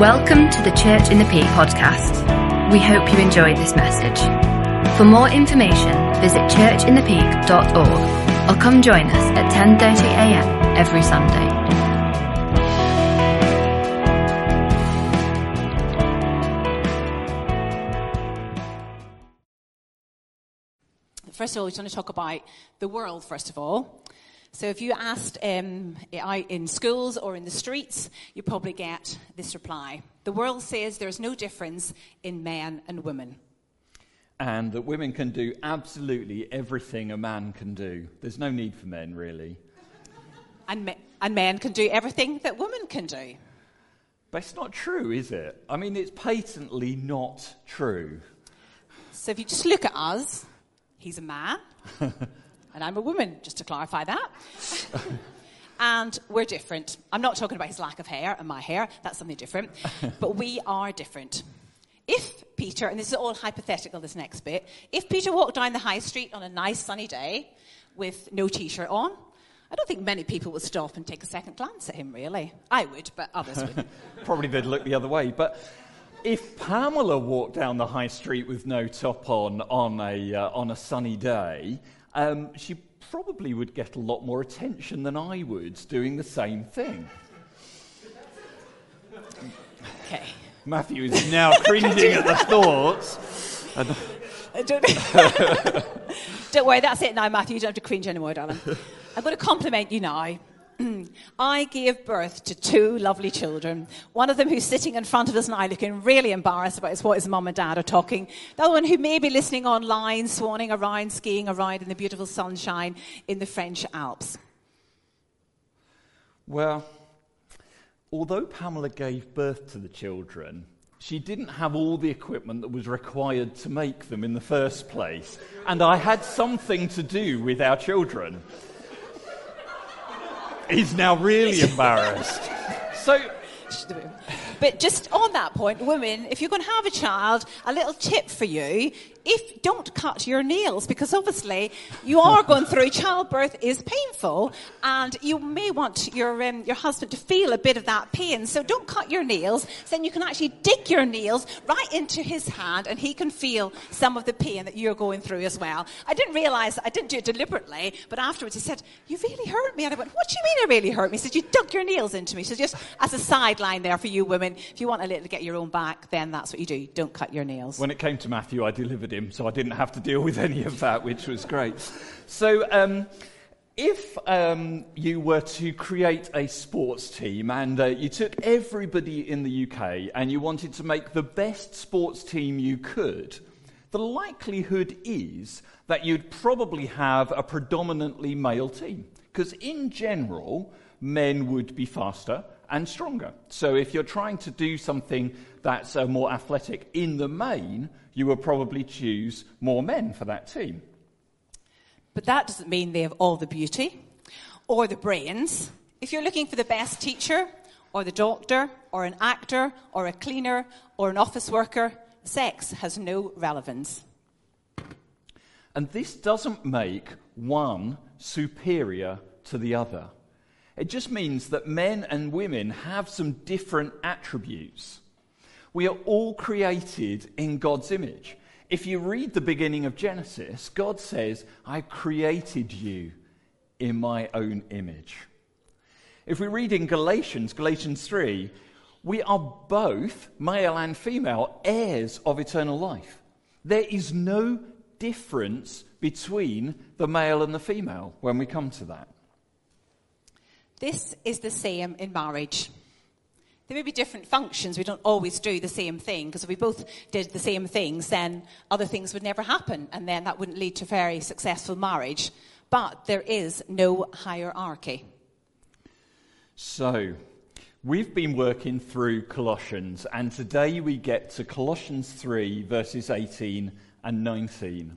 Welcome to the Church in the Peak podcast. We hope you enjoyed this message. For more information, visit churchinthepeak.org or come join us at 10:30 a.m. every Sunday. First of all, we just want to talk about the world, first of all. So if you asked um, in schools or in the streets, you probably get this reply. The world says there's no difference in men and women. And that women can do absolutely everything a man can do. There's no need for men, really. And, me- and men can do everything that women can do. But it's not true, is it? I mean, it's patently not true. So if you just look at us, he's a man. and I'm a woman, just to clarify that. and we're different. I'm not talking about his lack of hair and my hair, that's something different. but we are different. If Peter, and this is all hypothetical, this next bit, if Peter walked down the high street on a nice sunny day with no t shirt on, I don't think many people would stop and take a second glance at him, really. I would, but others wouldn't. Probably they'd look the other way. But if Pamela walked down the high street with no top on on a, uh, on a sunny day, um, she probably would get a lot more attention than I would doing the same thing. Okay. Matthew is now cringing at the thoughts. Don't, don't worry, that's it now, Matthew. You don't have to cringe anymore, darling. I'm going to compliment you now. I gave birth to two lovely children. One of them who's sitting in front of us now looking really embarrassed about what his mum and dad are talking. The other one who may be listening online, swanning around, skiing around in the beautiful sunshine in the French Alps. Well, although Pamela gave birth to the children, she didn't have all the equipment that was required to make them in the first place. And I had something to do with our children. He's now really embarrassed. So, But just on that point, women, if you're going to have a child, a little tip for you: if don't cut your nails, because obviously you are going through childbirth is painful, and you may want your um, your husband to feel a bit of that pain. So don't cut your nails. Then you can actually dig your nails right into his hand, and he can feel some of the pain that you're going through as well. I didn't realise I didn't do it deliberately, but afterwards he said, "You really hurt me," and I went, "What do you mean I really hurt me?" He said, "You dug your nails into me." So just as a sideline there for you women, if you want a little to get your own back, then that's what you do. Don't cut your nails. when it came to Matthew, I delivered him, so I didn't have to deal with any of that, which was great. So, um, if um, you were to create a sports team and uh, you took everybody in the UK and you wanted to make the best sports team you could, the likelihood is that you'd probably have a predominantly male team. Because in general, men would be faster and stronger. So if you're trying to do something that's uh, more athletic in the main, you will probably choose more men for that team. But that doesn't mean they have all the beauty or the brains. If you're looking for the best teacher or the doctor or an actor or a cleaner or an office worker, sex has no relevance. And this doesn't make one superior to the other. It just means that men and women have some different attributes. We are all created in God's image. If you read the beginning of Genesis, God says, I created you in my own image. If we read in Galatians, Galatians 3, we are both, male and female, heirs of eternal life. There is no difference between the male and the female when we come to that. This is the same in marriage. There may be different functions. We don't always do the same thing because if we both did the same things, then other things would never happen, and then that wouldn't lead to a very successful marriage. But there is no hierarchy. So, we've been working through Colossians, and today we get to Colossians 3, verses 18 and 19.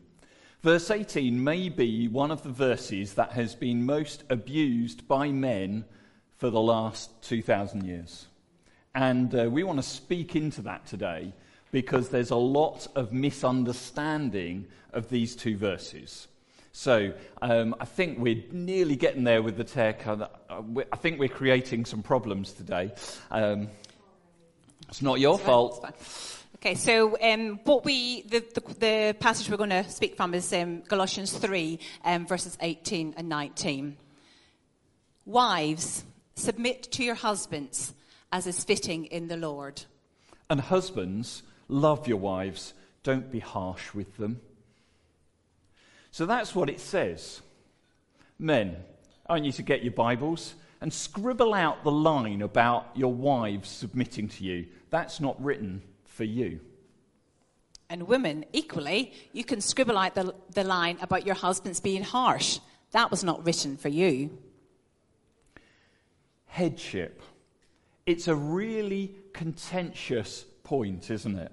Verse 18 may be one of the verses that has been most abused by men for the last 2,000 years. And uh, we want to speak into that today because there's a lot of misunderstanding of these two verses. So um, I think we're nearly getting there with the tech. Uh, I think we're creating some problems today. Um, It's not your It's fault. fine, fine. Okay, so um, what we the, the, the passage we're going to speak from is um, Colossians three, um, verses eighteen and nineteen. Wives, submit to your husbands as is fitting in the Lord. And husbands, love your wives. Don't be harsh with them. So that's what it says. Men, I want you to get your Bibles and scribble out the line about your wives submitting to you. That's not written for you. And women, equally, you can scribble out the, the line about your husbands being harsh. That was not written for you. Headship. It's a really contentious point, isn't it?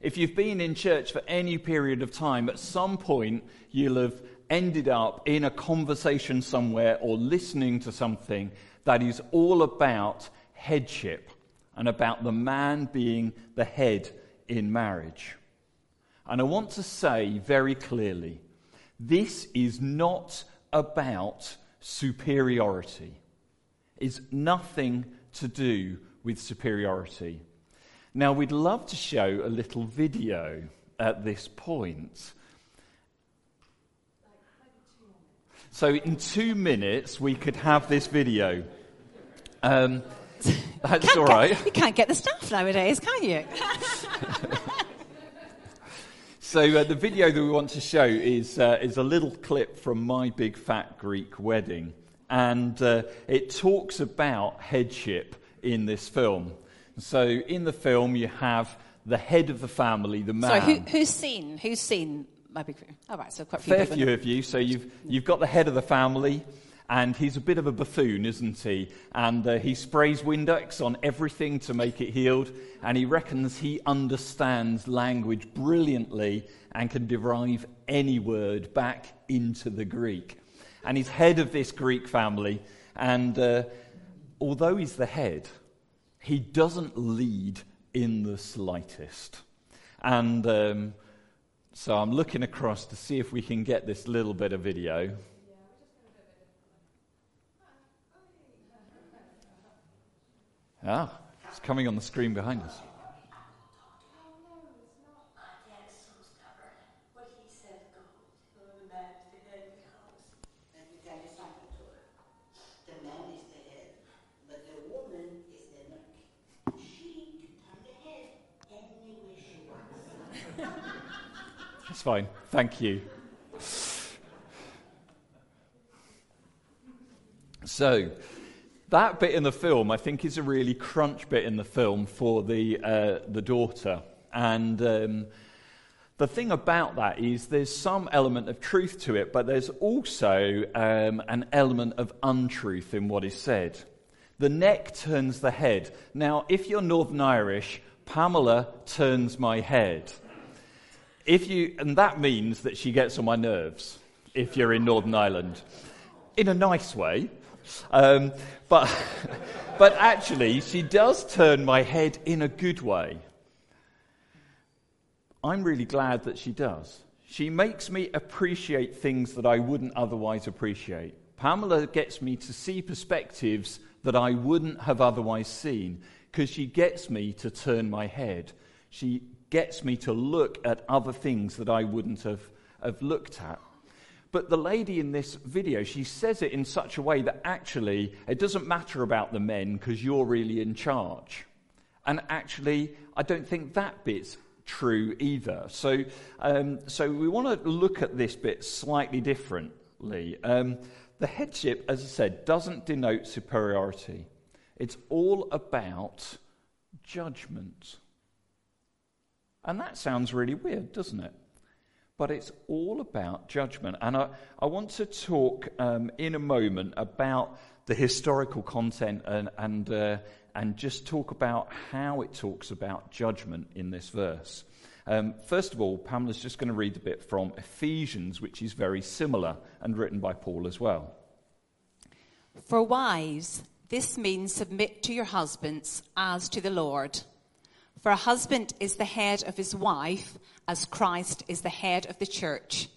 If you've been in church for any period of time, at some point you'll have ended up in a conversation somewhere or listening to something that is all about headship and about the man being the head in marriage. And I want to say very clearly this is not about superiority. It's nothing to do with superiority. Now, we'd love to show a little video at this point. So, in two minutes, we could have this video. Um, that's Can't get- You can't get the staff nowadays, can you? So, uh, the video that we want to show is, uh, is a little clip from My Big Fat Greek Wedding. And uh, it talks about headship in this film. So, in the film, you have the head of the family, the man. Sorry, who, who's seen? Who's seen my big? All right, so quite a few Fair few of you. So you've, you've got the head of the family, and he's a bit of a buffoon, isn't he? And uh, he sprays Windex on everything to make it healed, and he reckons he understands language brilliantly and can derive any word back into the Greek. And he's head of this Greek family, and uh, although he's the head, he doesn't lead in the slightest. And um, so I'm looking across to see if we can get this little bit of video. Ah, it's coming on the screen behind us. What he said goes. The man is the head of the house. And you can decide to it. The man is the head, but the woman is the neck. She can turn the head any way she wants. That's fine. Thank you. So, that bit in the film, I think, is a really crunch bit in the film for the, uh, the daughter. And um, the thing about that is there's some element of truth to it, but there's also um, an element of untruth in what is said. The neck turns the head. Now, if you're Northern Irish, Pamela turns my head. If you, and that means that she gets on my nerves if you're in Northern Ireland, in a nice way. Um, but, but actually, she does turn my head in a good way. I'm really glad that she does. She makes me appreciate things that I wouldn't otherwise appreciate. Pamela gets me to see perspectives that I wouldn't have otherwise seen because she gets me to turn my head. She gets me to look at other things that I wouldn't have, have looked at. But the lady in this video, she says it in such a way that actually it doesn't matter about the men because you're really in charge. And actually, I don't think that bit's true either. So, um, so we want to look at this bit slightly differently. Um, the headship, as I said, doesn't denote superiority. It's all about judgment. And that sounds really weird, doesn't it? But it's all about judgment. And I, I want to talk um, in a moment about the historical content and, and, uh, and just talk about how it talks about judgment in this verse. Um, first of all, Pamela's just going to read a bit from Ephesians, which is very similar and written by Paul as well. For wives, this means submit to your husbands as to the Lord. For a husband is the head of his wife, as Christ is the head of the church.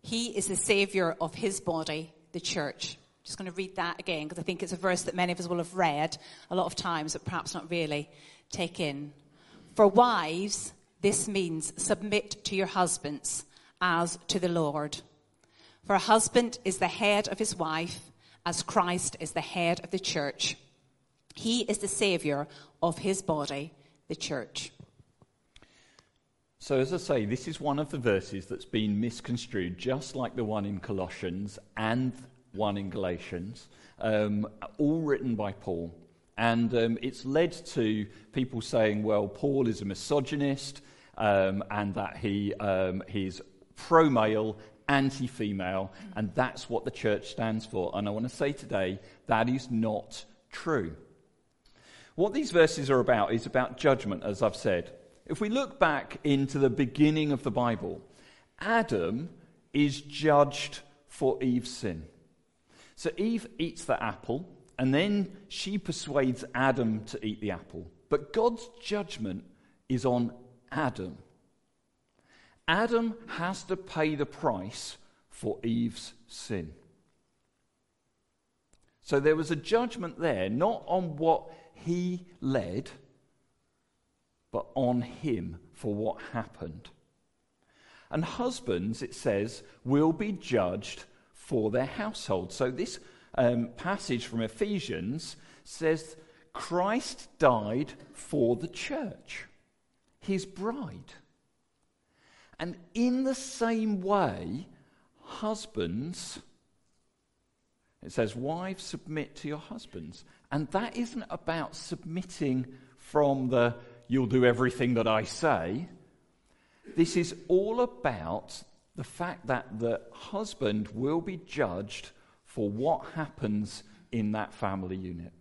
He is the Saviour of his body, the church. Just going to read that again because I think it's a verse that many of us will have read a lot of times, but perhaps not really take in. For wives, this means submit to your husbands as to the Lord. For a husband is the head of his wife, as Christ is the head of the church. He is the Saviour of his body, the church. So, as I say, this is one of the verses that's been misconstrued, just like the one in Colossians and one in Galatians, um, all written by Paul. And um, it's led to people saying, well, Paul is a misogynist um, and that he, um, he's pro male, anti female, and that's what the church stands for. And I want to say today that is not true. What these verses are about is about judgment, as I've said. If we look back into the beginning of the Bible, Adam is judged for Eve's sin. So Eve eats the apple, and then she persuades Adam to eat the apple. But God's judgment is on Adam. Adam has to pay the price for Eve's sin. So there was a judgment there, not on what he led, but on him for what happened. And husbands, it says, will be judged for their household. So this um, passage from Ephesians says Christ died for the church, his bride. And in the same way, husbands, it says, wives submit to your husbands. And that isn't about submitting from the you'll do everything that I say. This is all about the fact that the husband will be judged for what happens in that family unit,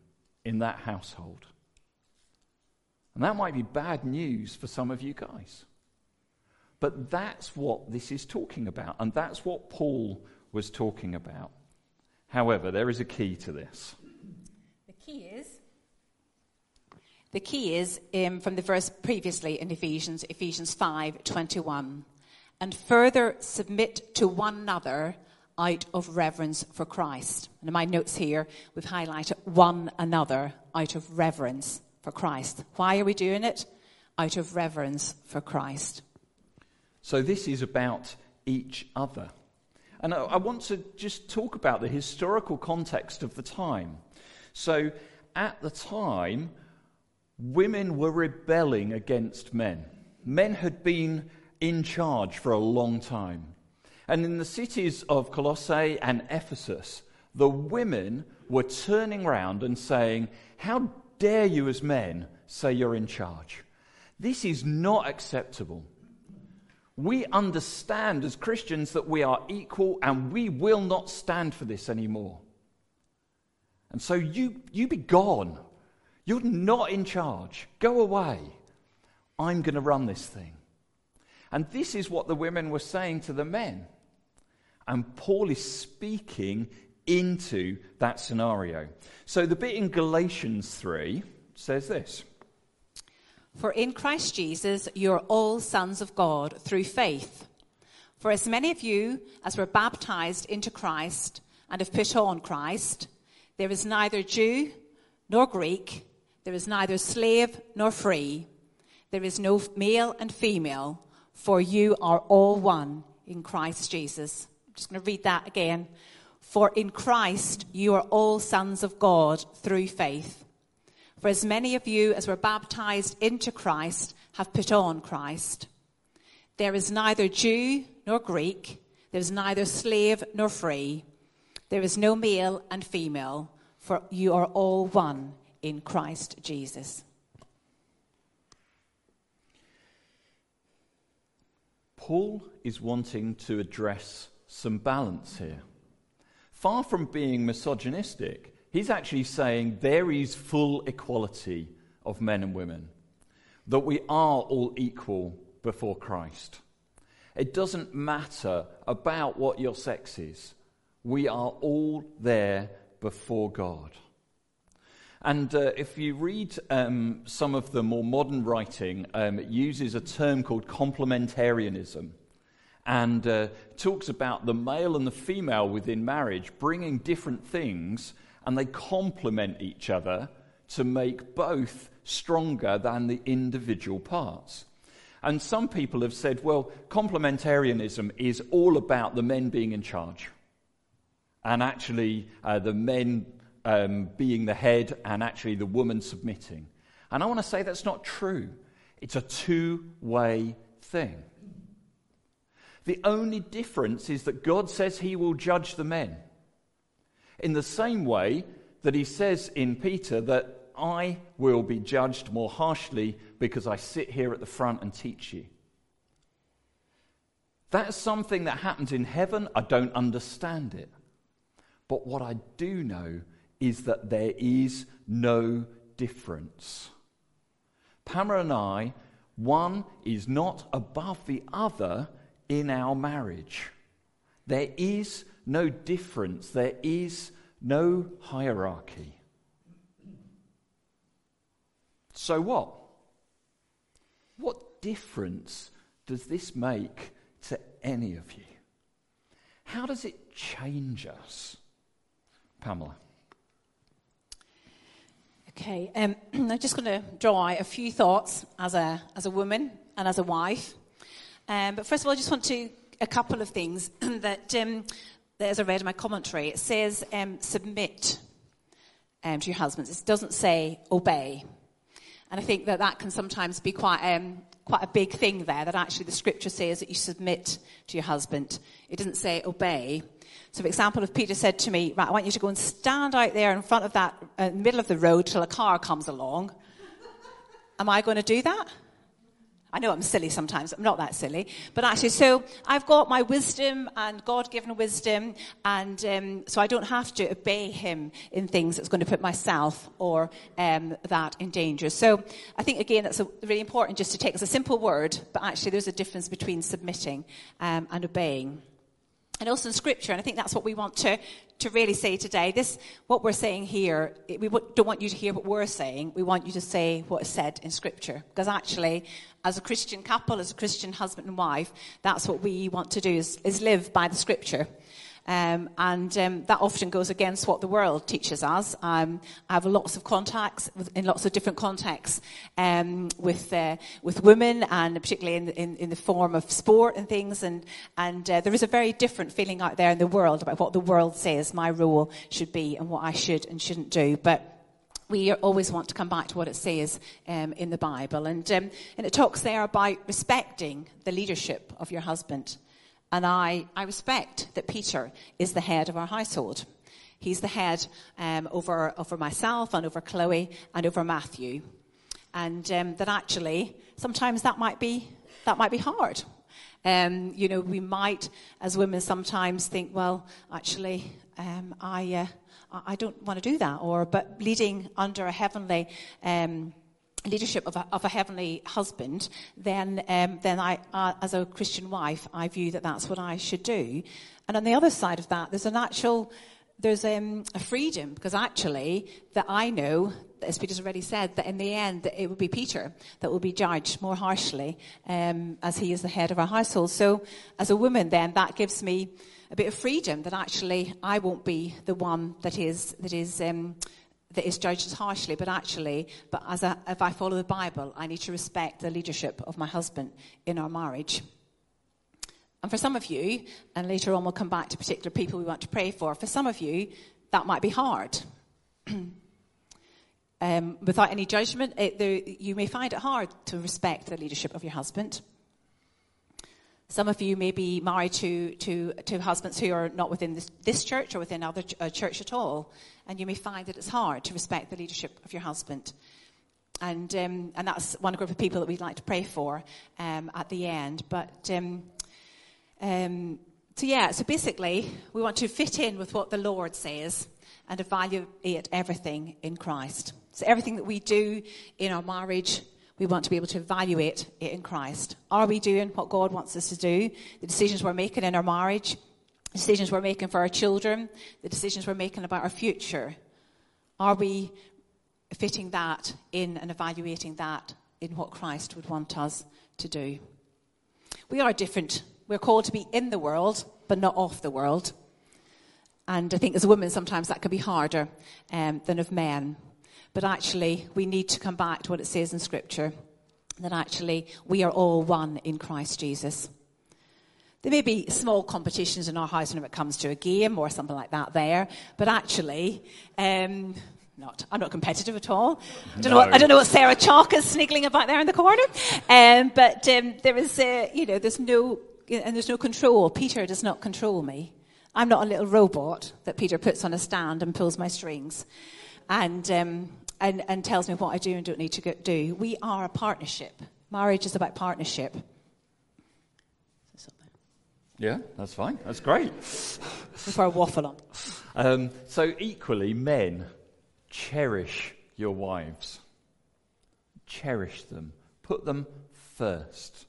in that household. And that might be bad news for some of you guys. But that's what this is talking about, and that's what Paul was talking about. However, there is a key to this. The key is the key is um, from the verse previously in Ephesians, Ephesians 5 21. And further submit to one another out of reverence for Christ. And in my notes here, we've highlighted one another out of reverence for Christ. Why are we doing it? Out of reverence for Christ. So this is about each other. And I, want to just talk about the historical context of the time. So at the time, women were rebelling against men. Men had been in charge for a long time. And in the cities of Colossae and Ephesus, the women were turning around and saying, How dare you, as men, say you're in charge? This is not acceptable. We understand as Christians that we are equal and we will not stand for this anymore. And so you, you be gone. You're not in charge. Go away. I'm going to run this thing. And this is what the women were saying to the men. And Paul is speaking into that scenario. So the bit in Galatians 3 says this For in Christ Jesus you're all sons of God through faith. For as many of you as were baptized into Christ and have put on Christ, there is neither Jew nor Greek there is neither slave nor free. There is no male and female, for you are all one in Christ Jesus. I'm just going to read that again. For in Christ you are all sons of God through faith. For as many of you as were baptized into Christ have put on Christ. There is neither Jew nor Greek. There is neither slave nor free. There is no male and female, for you are all one in Christ Jesus. Paul is wanting to address some balance here. Far from being misogynistic, he's actually saying there is full equality of men and women, that we are all equal before Christ. It doesn't matter about what your sex is, we are all there before God. And uh, if you read um, some of the more modern writing, um, it uses a term called complementarianism. and uh, talks about the male and the female within marriage bringing different things and they complement each other to make both stronger than the individual parts. And some people have said, well, complementarianism is all about the men being in charge and actually uh, the men um, being the head and actually the woman submitting. And I want to say that's not true. It's a two way thing. The only difference is that God says he will judge the men. In the same way that he says in Peter that I will be judged more harshly because I sit here at the front and teach you. That's something that happens in heaven. I don't understand it. But what I do know is that there is no difference. Pamela and I, one is not above the other in our marriage. There is no difference, there is no hierarchy. So what? What difference does this make to any of you? How does it change us? Pamela. Okay, um, I'm just going to draw out a few thoughts as a, as a woman and as a wife. Um, but first of all, I just want to, a couple of things that, um, as I read in my commentary, it says um, submit um, to your husbands. It doesn't say obey. And I think that that can sometimes be quite, um, quite a big thing there, that actually the scripture says that you submit to your husband. It doesn't say obey. So, for example, if Peter said to me, right, I want you to go and stand out there in front of that, uh, middle of the road till a car comes along, am I going to do that? I know I'm silly sometimes. I'm not that silly. But actually, so I've got my wisdom and God given wisdom, and um, so I don't have to obey Him in things that's going to put myself or um, that in danger. So I think, again, that's a, really important just to take as a simple word, but actually, there's a difference between submitting um, and obeying and also in scripture and i think that's what we want to, to really say today this what we're saying here we don't want you to hear what we're saying. We want you to say what is said in scripture. Because actually as a christian couple as a christian husband and wife that's what we want to do is, is live by the scripture um, and um, that often goes against what the world teaches us. Um, I have lots of contacts in lots of different contexts um, with uh, with women, and particularly in, in, in, the form of sport and things. And and uh, there is a very different feeling out there in the world about what the world says my role should be and what I should and shouldn't do. But we always want to come back to what it says um, in the Bible. And, um, and it talks there about respecting the leadership of your husband. And I, I respect that Peter is the head of our household. He's the head um, over, over myself and over Chloe and over Matthew. And um, that actually, sometimes that might be, that might be hard. Um, you know, we might, as women, sometimes think, well, actually, um, I, uh, I don't want to do that. Or, but leading under a heavenly um, leadership of a, of a, heavenly husband, then, um, then I, uh, as a Christian wife, I view that that's what I should do. And on the other side of that, there's an actual, there's um, a freedom because actually that I know, as Peter's already said, that in the end it will be Peter that will be judged more harshly um, as he is the head of our household. So as a woman, then that gives me a bit of freedom that actually I won't be the one that is that is um, that is judged harshly, but actually, but as a, if I follow the Bible, I need to respect the leadership of my husband in our marriage. And for some of you, and later on we'll come back to particular people we want to pray for, for some of you, that might be hard. um, without any judgment, it, there, you may find it hard to respect the leadership of your husband. Some of you may be married to, to, to husbands who are not within this, this church or within other ch- uh, church at all, and you may find that it's hard to respect the leadership of your husband. And, um, and that's one group of people that we'd like to pray for um, at the end. But um, um so, yeah, so basically, we want to fit in with what the Lord says and evaluate everything in Christ. So, everything that we do in our marriage, we want to be able to evaluate it in Christ. Are we doing what God wants us to do? The decisions we're making in our marriage, the decisions we're making for our children, the decisions we're making about our future. Are we fitting that in and evaluating that in what Christ would want us to do? We are different We're called to be in the world, but not of the world. And I think as a woman, sometimes that can be harder um, than of men. But actually, we need to come back to what it says in Scripture that actually we are all one in Christ Jesus. There may be small competitions in our house when it comes to a game or something like that there, but actually, um, not. I'm not competitive at all. I don't, No. know, what, I don't know what Sarah Chalk is sniggling about there in the corner. Um, but um, there is, uh, you know, there's no, and there's no control. Peter does not control me. I'm not a little robot that Peter puts on a stand and pulls my strings, and um, and and tells me what I do and don't need to do. We are a partnership. Marriage is about partnership. Yeah, that's fine. That's great. Before I waffle on. Um, so, equally, men, cherish your wives. Cherish them. Put them first.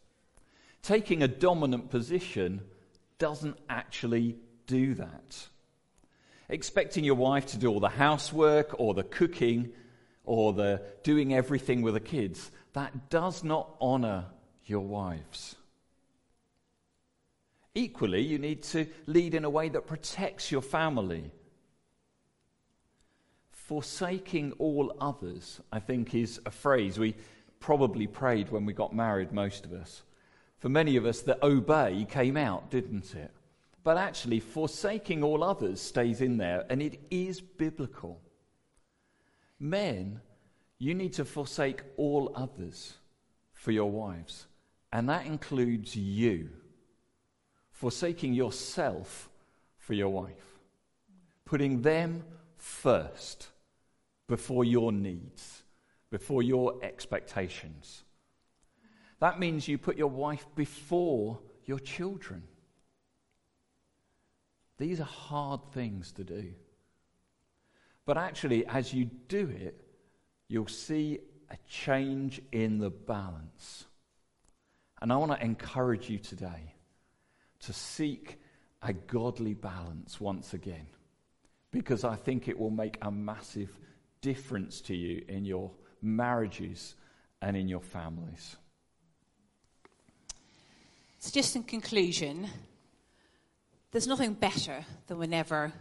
Taking a dominant position doesn't actually do that. Expecting your wife to do all the housework or the cooking or the doing everything with the kids, that does not honour your wives. Equally, you need to lead in a way that protects your family. Forsaking all others, I think, is a phrase we probably prayed when we got married, most of us. For many of us, the obey came out, didn't it? But actually, forsaking all others stays in there, and it is biblical. Men, you need to forsake all others for your wives, and that includes you forsaking yourself for your wife, putting them first before your needs, before your expectations. That means you put your wife before your children. These are hard things to do. But actually, as you do it, you'll see a change in the balance. And I want to encourage you today to seek a godly balance once again, because I think it will make a massive difference to you in your marriages and in your families. So, just in conclusion, there's nothing better than whenever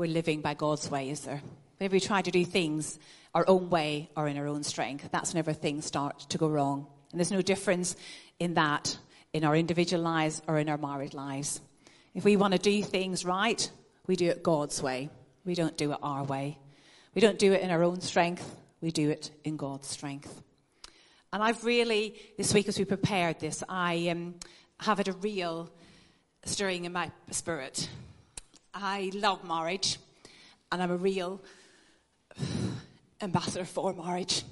we're living by God's way, is there? Whenever we try to do things our own way or in our own strength, that's whenever things start to go wrong. And there's no difference in that in our individual lives or in our married lives. If we want to do things right, we do it God's way. We don't do it our way. We don't do it in our own strength. We do it in God's strength. And I've really, this week as we prepared this, I um, have had a real stirring in my spirit. I love marriage, and I'm a real ambassador for marriage.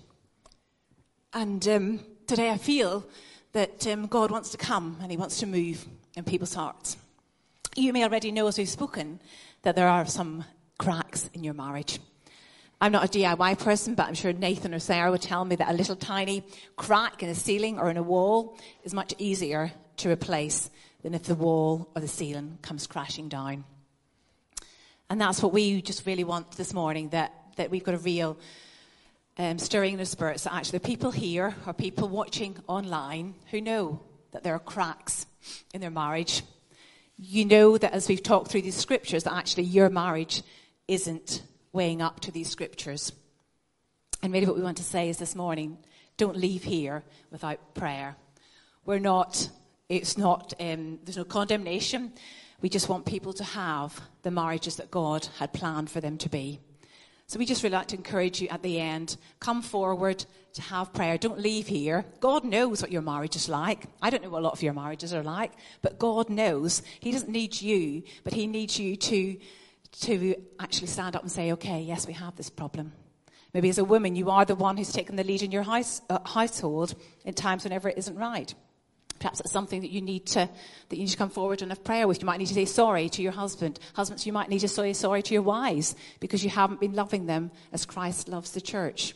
And um, today I feel that um, God wants to come and He wants to move in people's hearts. You may already know as we've spoken that there are some cracks in your marriage. I'm not a DIY person, but I'm sure Nathan or Sarah would tell me that a little tiny crack in a ceiling or in a wall is much easier to replace than if the wall or the ceiling comes crashing down. And that's what we just really want this morning that, that we've got a real um, stirring in the spirits actually the people here or people watching online who know that there are cracks in their marriage. You know that as we've talked through these scriptures, that actually your marriage isn't weighing up to these scriptures. And really, what we want to say is this morning don't leave here without prayer. We're not, it's not, um, there's no condemnation. We just want people to have the marriages that God had planned for them to be. So we just really like to encourage you at the end, come forward to have prayer. Don't leave here. God knows what your marriage is like. I don't know what a lot of your marriages are like, but God knows. He doesn't need you, but He needs you to, to actually stand up and say, okay, yes, we have this problem. Maybe as a woman, you are the one who's taken the lead in your house, uh, household in times whenever it isn't right. Perhaps it's something that you need to that you need to come forward and have prayer with. You might need to say sorry to your husband. Husbands, you might need to say sorry to your wives because you haven't been loving them as Christ loves the church.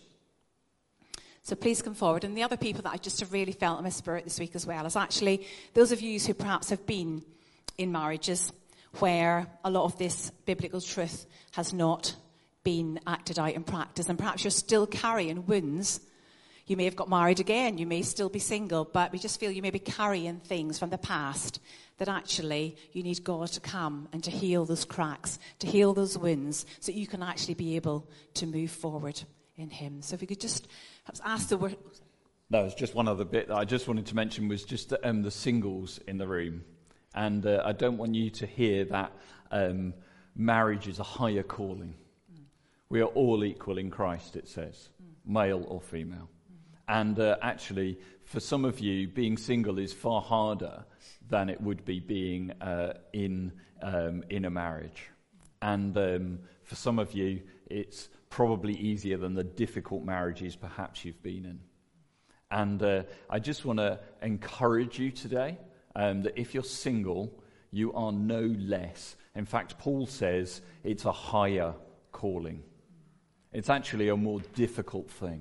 So please come forward. And the other people that I just have really felt in my spirit this week as well is actually those of you who perhaps have been in marriages where a lot of this biblical truth has not been acted out in practice, and perhaps you're still carrying wounds You may have got married again, you may still be single, but we just feel you may be carrying things from the past that actually you need God to come and to heal those cracks, to heal those wounds, so you can actually be able to move forward in Him. So if we could just perhaps ask the word. No, it's just one other bit that I just wanted to mention was just um, the singles in the room. And uh, I don't want you to hear that um, marriage is a higher calling. We are all equal in Christ, it says, male or female. And uh, actually, for some of you, being single is far harder than it would be being uh, in, um, in a marriage. And um, for some of you, it's probably easier than the difficult marriages perhaps you've been in. And uh, I just want to encourage you today um, that if you're single, you are no less. In fact, Paul says it's a higher calling. It's actually a more difficult thing.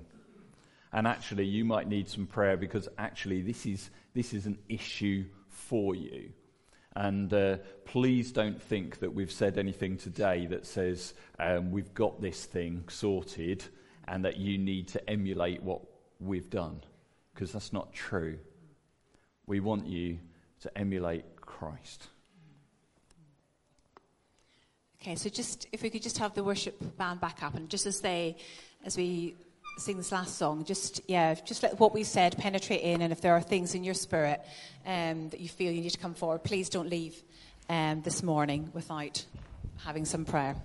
And actually, you might need some prayer because actually, this is, this is an issue for you. And uh, please don't think that we've said anything today that says um, we've got this thing sorted and that you need to emulate what we've done, because that's not true. We want you to emulate Christ. Okay, so just if we could just have the worship band back up, and just as they, as we sing this last song, just yeah, just let what we said penetrate in, and if there are things in your spirit um, that you feel you need to come forward, please don't leave um, this morning without having some prayer.